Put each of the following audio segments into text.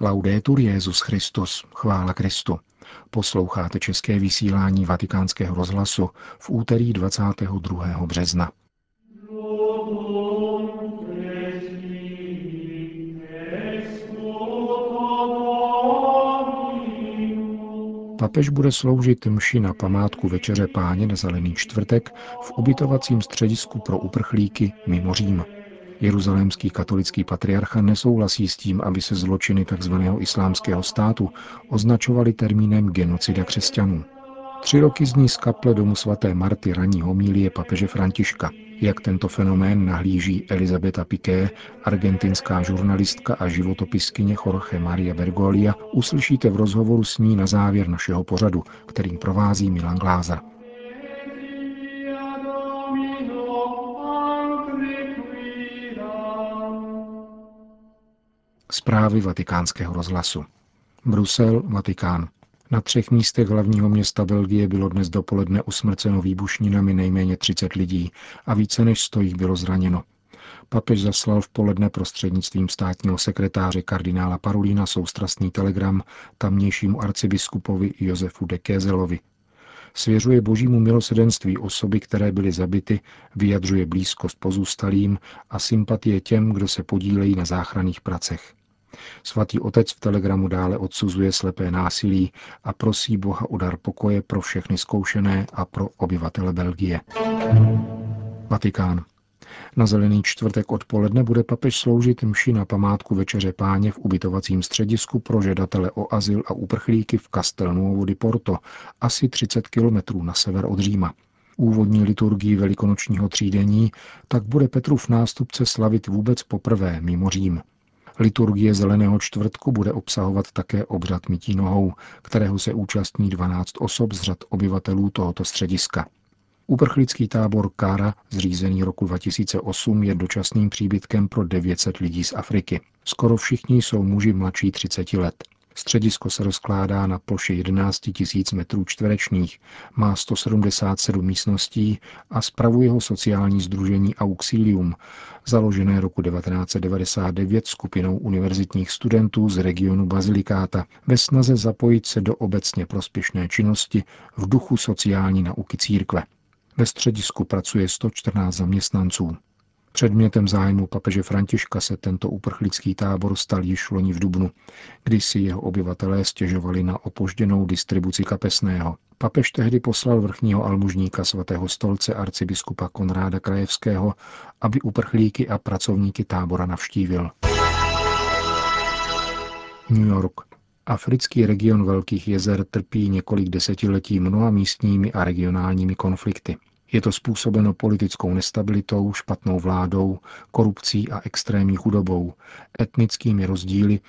Laudetur Jezus Christus, chvála Kristu. Posloucháte české vysílání Vatikánského rozhlasu v úterý 22. března. Papež bude sloužit mši na památku Večeře páně na Zelený čtvrtek v ubytovacím středisku pro uprchlíky mimo Řím. Jeruzalémský katolický patriarcha nesouhlasí s tím, aby se zločiny tzv. islámského státu označovaly termínem genocida křesťanů. Tři roky zní z kaple domu svaté Marty ranní homílie papeže Františka. Jak tento fenomén nahlíží Elizabeta Piqué, argentinská žurnalistka a životopiskyně Jorge Maria Bergolia, uslyšíte v rozhovoru s ní na závěr našeho pořadu, kterým provází Milan Glázer. Zprávy vatikánského rozhlasu. Brusel, Vatikán. Na třech místech hlavního města Belgie bylo dnes dopoledne usmrceno výbušninami nejméně 30 lidí a více než 100 jich bylo zraněno. Papež zaslal v poledne prostřednictvím státního sekretáře kardinála Parolína soustrastný telegram tamnějšímu arcibiskupovi Josefu de Kézelovi. Svěřuje božímu milosedenství osoby, které byly zabity, vyjadřuje blízkost pozůstalým a sympatie těm, kdo se podílejí na záchranných pracech. Svatý otec v telegramu dále odsuzuje slepé násilí a prosí Boha o dar pokoje pro všechny zkoušené a pro obyvatele Belgie. Vatikán. Na zelený čtvrtek odpoledne bude papež sloužit mši na památku Večeře páně v ubytovacím středisku pro žadatele o azyl a uprchlíky v Castelnuovo di Porto, asi 30 kilometrů na sever od Říma. Úvodní liturgii velikonočního třídení tak bude Petrův nástupce slavit vůbec poprvé mimo Řím. Liturgie Zeleného čtvrtku bude obsahovat také obřad mytí nohou, kterého se účastní 12 osob z řad obyvatelů tohoto střediska. Uprchlický tábor Kára, zřízený roku 2008, je dočasným příbytkem pro 900 lidí z Afriky. Skoro všichni jsou muži mladší 30 let. Středisko se rozkládá na ploše 11 000 metrů čtverečních, má 177 místností a spravuje ho sociální združení Auxilium, založené roku 1999 skupinou univerzitních studentů z regionu Bazilikáta ve snaze zapojit se do obecně prospěšné činnosti v duchu sociální nauky církve. Ve středisku pracuje 114 zaměstnanců. Předmětem zájmu papeže Františka se tento uprchlický tábor stal již loni v Dubnu, kdy si jeho obyvatelé stěžovali na opožděnou distribuci kapesného. Papež tehdy poslal vrchního almužníka svatého stolce arcibiskupa Konráda Krajevského, aby uprchlíky a pracovníky tábora navštívil. New York. Africký region Velkých jezer trpí několik desetiletí mnoha místními a regionálními konflikty. Je to způsobeno politickou nestabilitou, špatnou vládou, korupcí a extrémní chudobou, etnickými rozdíly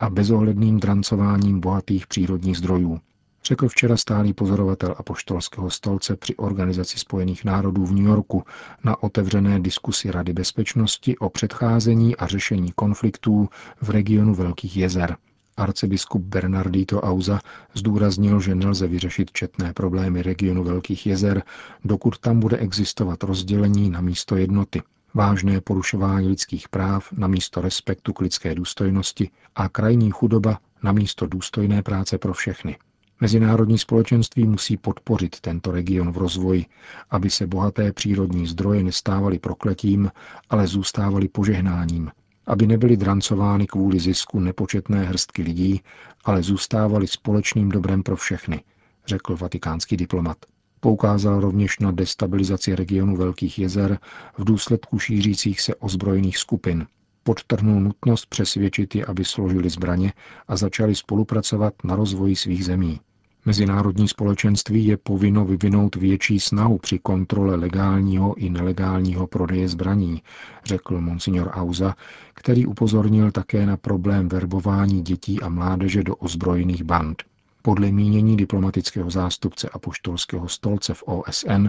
a bezohledným drancováním bohatých přírodních zdrojů, řekl včera stálý pozorovatel apoštolského stolce při Organizaci spojených národů v New Yorku na otevřené diskusi Rady bezpečnosti o předcházení a řešení konfliktů v regionu Velkých jezer. Arcibiskup Bernardito Auza zdůraznil, že nelze vyřešit četné problémy regionu Velkých jezer, dokud tam bude existovat rozdělení na místo jednoty, vážné porušování lidských práv na místo respektu k lidské důstojnosti a krajní chudoba na místo důstojné práce pro všechny. Mezinárodní společenství musí podpořit tento region v rozvoji, aby se bohaté přírodní zdroje nestávaly prokletím, ale zůstávaly požehnáním, aby nebyly drancovány kvůli zisku nepočetné hrstky lidí, ale zůstávaly společným dobrem pro všechny, řekl vatikánský diplomat. Poukázal rovněž na destabilizaci regionu Velkých jezer v důsledku šířících se ozbrojených skupin. Podtrhnul nutnost přesvědčit je, aby složili zbraně a začali spolupracovat na rozvoji svých zemí. Mezinárodní společenství je povinno vyvinout větší snahu při kontrole legálního i nelegálního prodeje zbraní, řekl monsignor Auza, který upozornil také na problém verbování dětí a mládeže do ozbrojených band. Podle mínění diplomatického zástupce apoštolského stolce v OSN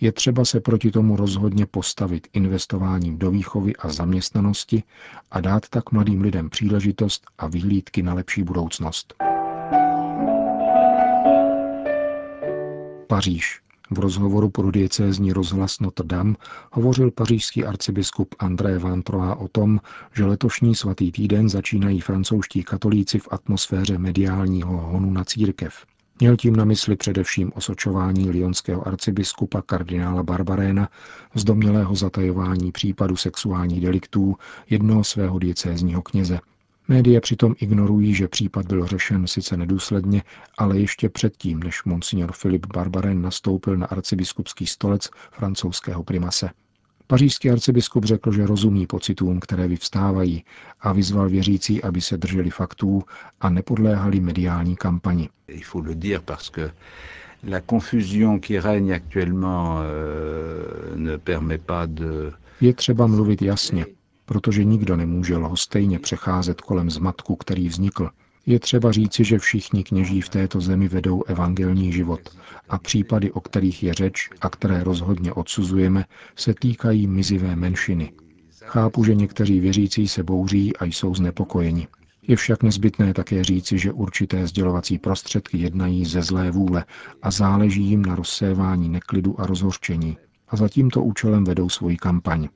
je třeba se proti tomu rozhodně postavit investováním do výchovy a zaměstnanosti a dát tak mladým lidem příležitost a vyhlídky na lepší budoucnost. Paříž. V rozhovoru pro diecézní rozhlas Notre Dame hovořil pařížský arcibiskup André Van Troa o tom, že letošní svatý týden začínají francouzští katolíci v atmosféře mediálního honu na církev. Měl tím na mysli především osočování lionského arcibiskupa kardinála Barbaréna z domělého zatajování případu sexuálních deliktů jednoho svého diecézního kněze. Média přitom ignorují, že případ byl řešen sice nedůsledně, ale ještě předtím, než monsignor Filip Barbarén nastoupil na arcibiskupský stolec francouzského primase. Pařížský arcibiskup řekl, že rozumí pocitům, které vyvstávají a vyzval věřící, aby se drželi faktů a nepodléhali mediální kampani. La confusion qui règne actuellement euh, ne permet pas de... Je třeba mluvit jasně, protože nikdo nemůže lhostejně přecházet kolem zmatku, který vznikl. Je třeba říci, že všichni kněží v této zemi vedou evangelní život a případy, o kterých je řeč a které rozhodně odsuzujeme, se týkají mizivé menšiny. Chápu, že někteří věřící se bouří a jsou znepokojeni. Je však nezbytné také říci, že určité sdělovací prostředky jednají ze zlé vůle a záleží jim na rozsévání neklidu a rozhořčení. A za tímto účelem vedou svoji kampaň.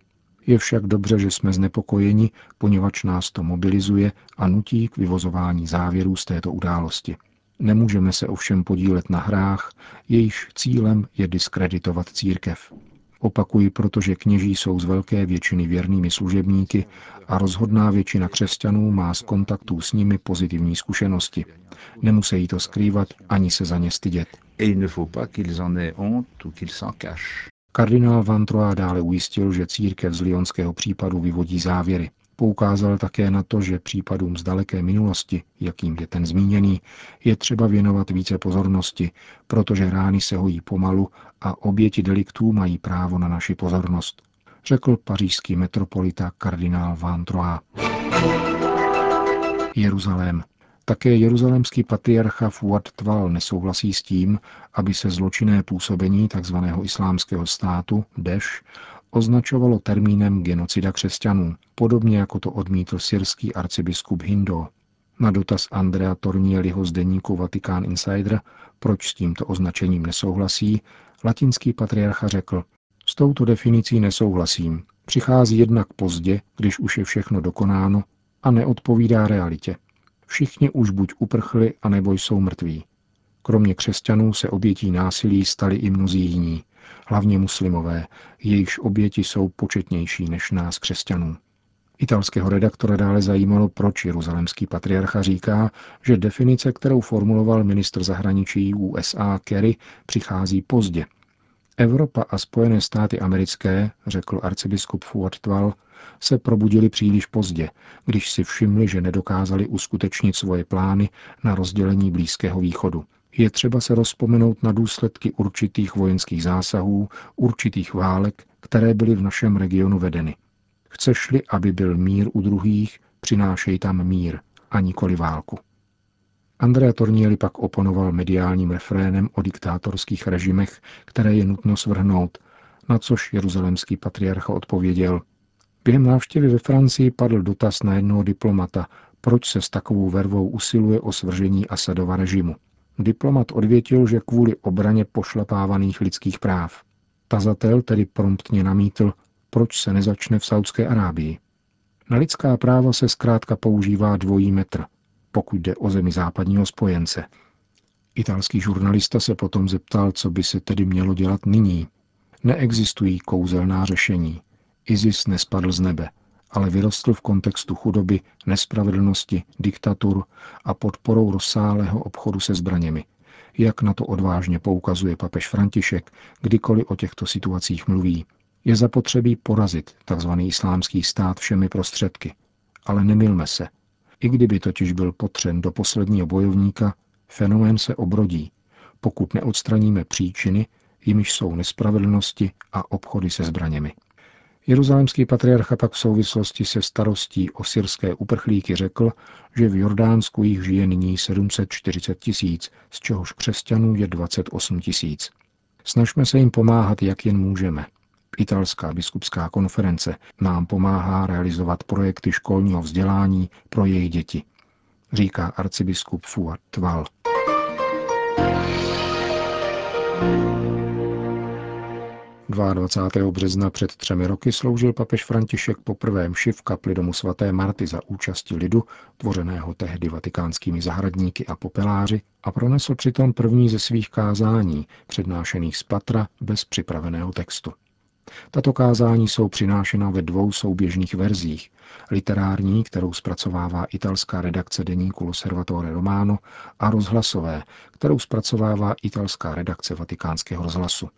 Je však dobře, že jsme znepokojeni, poněvadž nás to mobilizuje a nutí k vyvozování závěrů z této události. Nemůžeme se ovšem podílet na hrách, jejíž cílem je diskreditovat církev. Opakuji, protože kněží jsou z velké většiny věrnými služebníky a rozhodná většina křesťanů má z kontaktů s nimi pozitivní zkušenosti. Nemusí to skrývat ani se za ně stydět. Kardinál Van Troa dále ujistil, že církev z lionského případu vyvodí závěry. Poukázal také na to, že případům z daleké minulosti, jakým je ten zmíněný, je třeba věnovat více pozornosti, protože rány se hojí pomalu a oběti deliktů mají právo na naši pozornost, řekl pařížský metropolita kardinál Van Troa. Jeruzalém. Také jeruzalémský patriarcha Fuad Tval nesouhlasí s tím, aby se zločinné působení tzv. islámského státu, Deš, označovalo termínem genocida křesťanů, podobně jako to odmítl syrský arcibiskup Hindo. Na dotaz Andrea Tornieliho z deníku Vatikán Insider, proč s tímto označením nesouhlasí, latinský patriarcha řekl, s touto definicí nesouhlasím. Přichází jednak pozdě, když už je všechno dokonáno a neodpovídá realitě. Všichni už buď uprchli, anebo jsou mrtví. Kromě křesťanů se obětí násilí stali i mnozí jiní, hlavně muslimové, jejichž oběti jsou početnější než nás křesťanů. Italského redaktora dále zajímalo, proč jeruzalemský patriarcha říká, že definice, kterou formuloval ministr zahraničí USA Kerry, přichází pozdě. Evropa a Spojené státy americké, řekl arcibiskup Fuartwal, se probudili příliš pozdě, když si všimli, že nedokázali uskutečnit svoje plány na rozdělení Blízkého východu. Je třeba se rozpomenout na důsledky určitých vojenských zásahů, určitých válek, které byly v našem regionu vedeny. Chceš-li, aby byl mír u druhých, přinášej tam mír a nikoli válku. Andrea Tornieli pak oponoval mediálním refrénem o diktátorských režimech, které je nutno svrhnout, na což jeruzalemský patriarcha odpověděl, Během návštěvy ve Francii padl dotaz na jednoho diplomata, proč se s takovou vervou usiluje o svržení Asadova režimu. Diplomat odvětil, že kvůli obraně pošlapávaných lidských práv. Tazatel tedy promptně namítl, proč se nezačne v Saudské Arábii. Na lidská práva se zkrátka používá dvojí metr, pokud jde o zemi západního spojence. Italský žurnalista se potom zeptal, co by se tedy mělo dělat nyní. Neexistují kouzelná řešení. ISIS nespadl z nebe, ale vyrostl v kontextu chudoby, nespravedlnosti, diktatur a podporou rozsáhlého obchodu se zbraněmi. Jak na to odvážně poukazuje papež František, kdykoliv o těchto situacích mluví. Je zapotřebí porazit tzv. islámský stát všemi prostředky. Ale nemilme se. I kdyby totiž byl potřen do posledního bojovníka, fenomén se obrodí, pokud neodstraníme příčiny, jimiž jsou nespravedlnosti a obchody se zbraněmi. Jeruzalémský patriarcha pak v souvislosti se starostí o syrské uprchlíky řekl, že v Jordánsku jich žije nyní 740 tisíc, z čehož křesťanů je 28 tisíc. Snažme se jim pomáhat, jak jen můžeme. Italská biskupská konference nám pomáhá realizovat projekty školního vzdělání pro jejich děti, říká arcibiskup Fuad Tval. you 22. března před třemi roky sloužil papež František poprvé mši v kapli domu svaté Marty za účasti lidu, tvořeného tehdy vatikánskými zahradníky a popeláři, a pronesl přitom první ze svých kázání, přednášených z patra bez připraveného textu. Tato kázání jsou přinášena ve dvou souběžných verzích. Literární, kterou zpracovává italská redakce deníku Loservatore Romano, a rozhlasové, kterou zpracovává italská redakce vatikánského rozhlasu.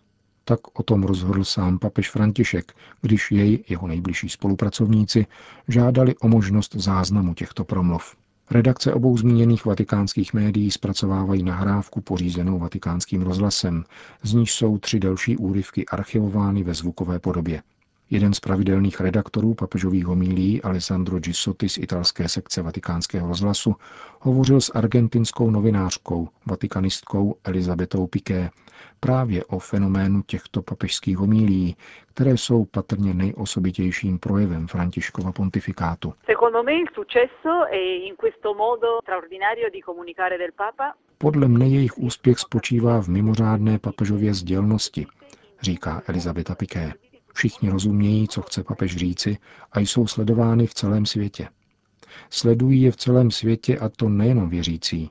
Tak o tom rozhodl sám papež František, když jej, jeho nejbližší spolupracovníci, žádali o možnost záznamu těchto promluv. Redakce obou zmíněných vatikánských médií zpracovávají nahrávku pořízenou vatikánským rozhlasem, z níž jsou tři další úryvky archivovány ve zvukové podobě. Jeden z pravidelných redaktorů papežových homílí, Alessandro Gisotti z italské sekce vatikánského rozhlasu, hovořil s argentinskou novinářkou, vatikanistkou Elizabetou Piqué, právě o fenoménu těchto papežských homílí, které jsou patrně nejosobitějším projevem Františkova pontifikátu. Podle mne jejich úspěch spočívá v mimořádné papežově sdělnosti, říká Elizabeta Piqué. Všichni rozumějí, co chce papež říci a jsou sledovány v celém světě. Sledují je v celém světě a to nejenom věřící.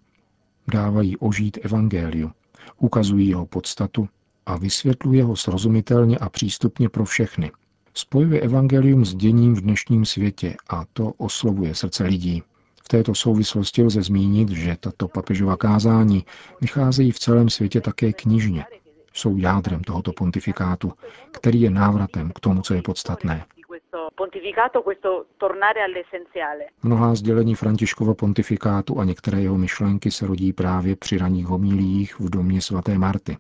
Dávají ožít evangeliu, ukazují jeho podstatu a vysvětluje ho srozumitelně a přístupně pro všechny. Spojuje evangelium s děním v dnešním světě a to oslovuje srdce lidí. V této souvislosti lze zmínit, že tato papežová kázání vycházejí v celém světě také knižně, jsou jádrem tohoto pontifikátu, který je návratem k tomu, co je podstatné. Mnohá sdělení Františkova pontifikátu a některé jeho myšlenky se rodí právě při raných homílích v domě svaté Marty.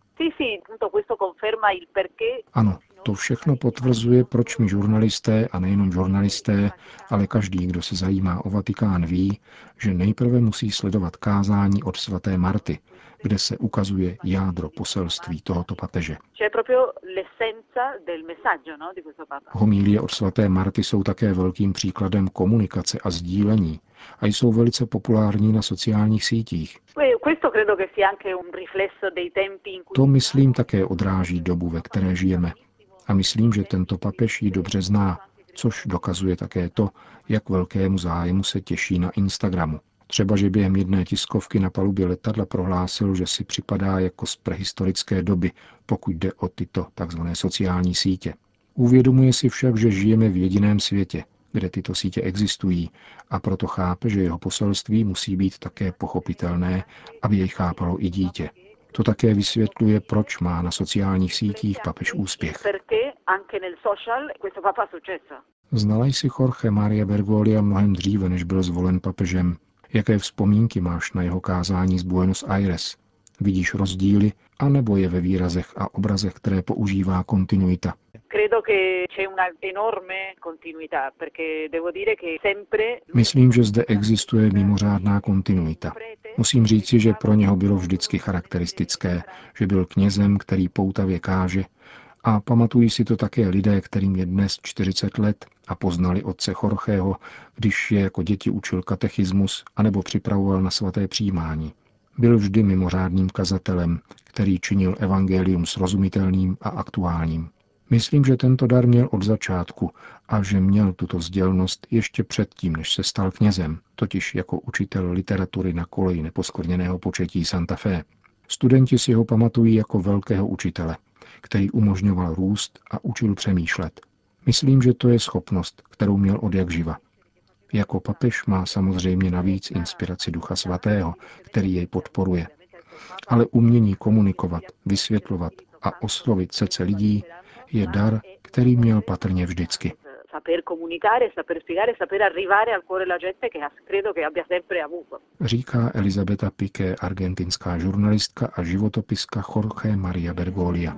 Ano, to všechno potvrzuje, proč my žurnalisté, a nejenom žurnalisté, ale každý, kdo se zajímá o Vatikán, ví, že nejprve musí sledovat kázání od svaté Marty, kde se ukazuje jádro poselství tohoto papeže. Homílie od svaté Marty jsou také velkým příkladem komunikace a sdílení a jsou velice populární na sociálních sítích. To, myslím, také odráží dobu, ve které žijeme. A myslím, že tento papež ji dobře zná, což dokazuje také to, jak velkému zájmu se těší na Instagramu. Třeba, že během jedné tiskovky na palubě letadla prohlásil, že si připadá jako z prehistorické doby, pokud jde o tyto tzv. sociální sítě. Uvědomuje si však, že žijeme v jediném světě, kde tyto sítě existují a proto chápe, že jeho poselství musí být také pochopitelné, aby jej chápalo i dítě. To také vysvětluje, proč má na sociálních sítích papež úspěch. Znala jsi Jorge Maria Bergolia mnohem dříve, než byl zvolen papežem. Jaké vzpomínky máš na jeho kázání z Buenos Aires? Vidíš rozdíly, anebo je ve výrazech a obrazech, které používá kontinuita? Myslím, že zde existuje mimořádná kontinuita. Musím říci, že pro něho bylo vždycky charakteristické, že byl knězem, který poutavě káže, a pamatují si to také lidé, kterým je dnes 40 let a poznali otce Chorchého, když je jako děti učil katechismus anebo připravoval na svaté přijímání. Byl vždy mimořádným kazatelem, který činil evangelium srozumitelným a aktuálním. Myslím, že tento dar měl od začátku a že měl tuto sdělnost ještě předtím, než se stal knězem, totiž jako učitel literatury na koleji neposkvrněného početí Santa Fe. Studenti si ho pamatují jako velkého učitele, který umožňoval růst a učil přemýšlet. Myslím, že to je schopnost, kterou měl od jak živa. Jako papež má samozřejmě navíc inspiraci Ducha Svatého, který jej podporuje. Ale umění komunikovat, vysvětlovat a oslovit srdce lidí je dar, který měl patrně vždycky. Říká Elizabeta Piqué, argentinská žurnalistka a životopiska Jorge Maria Bergolia.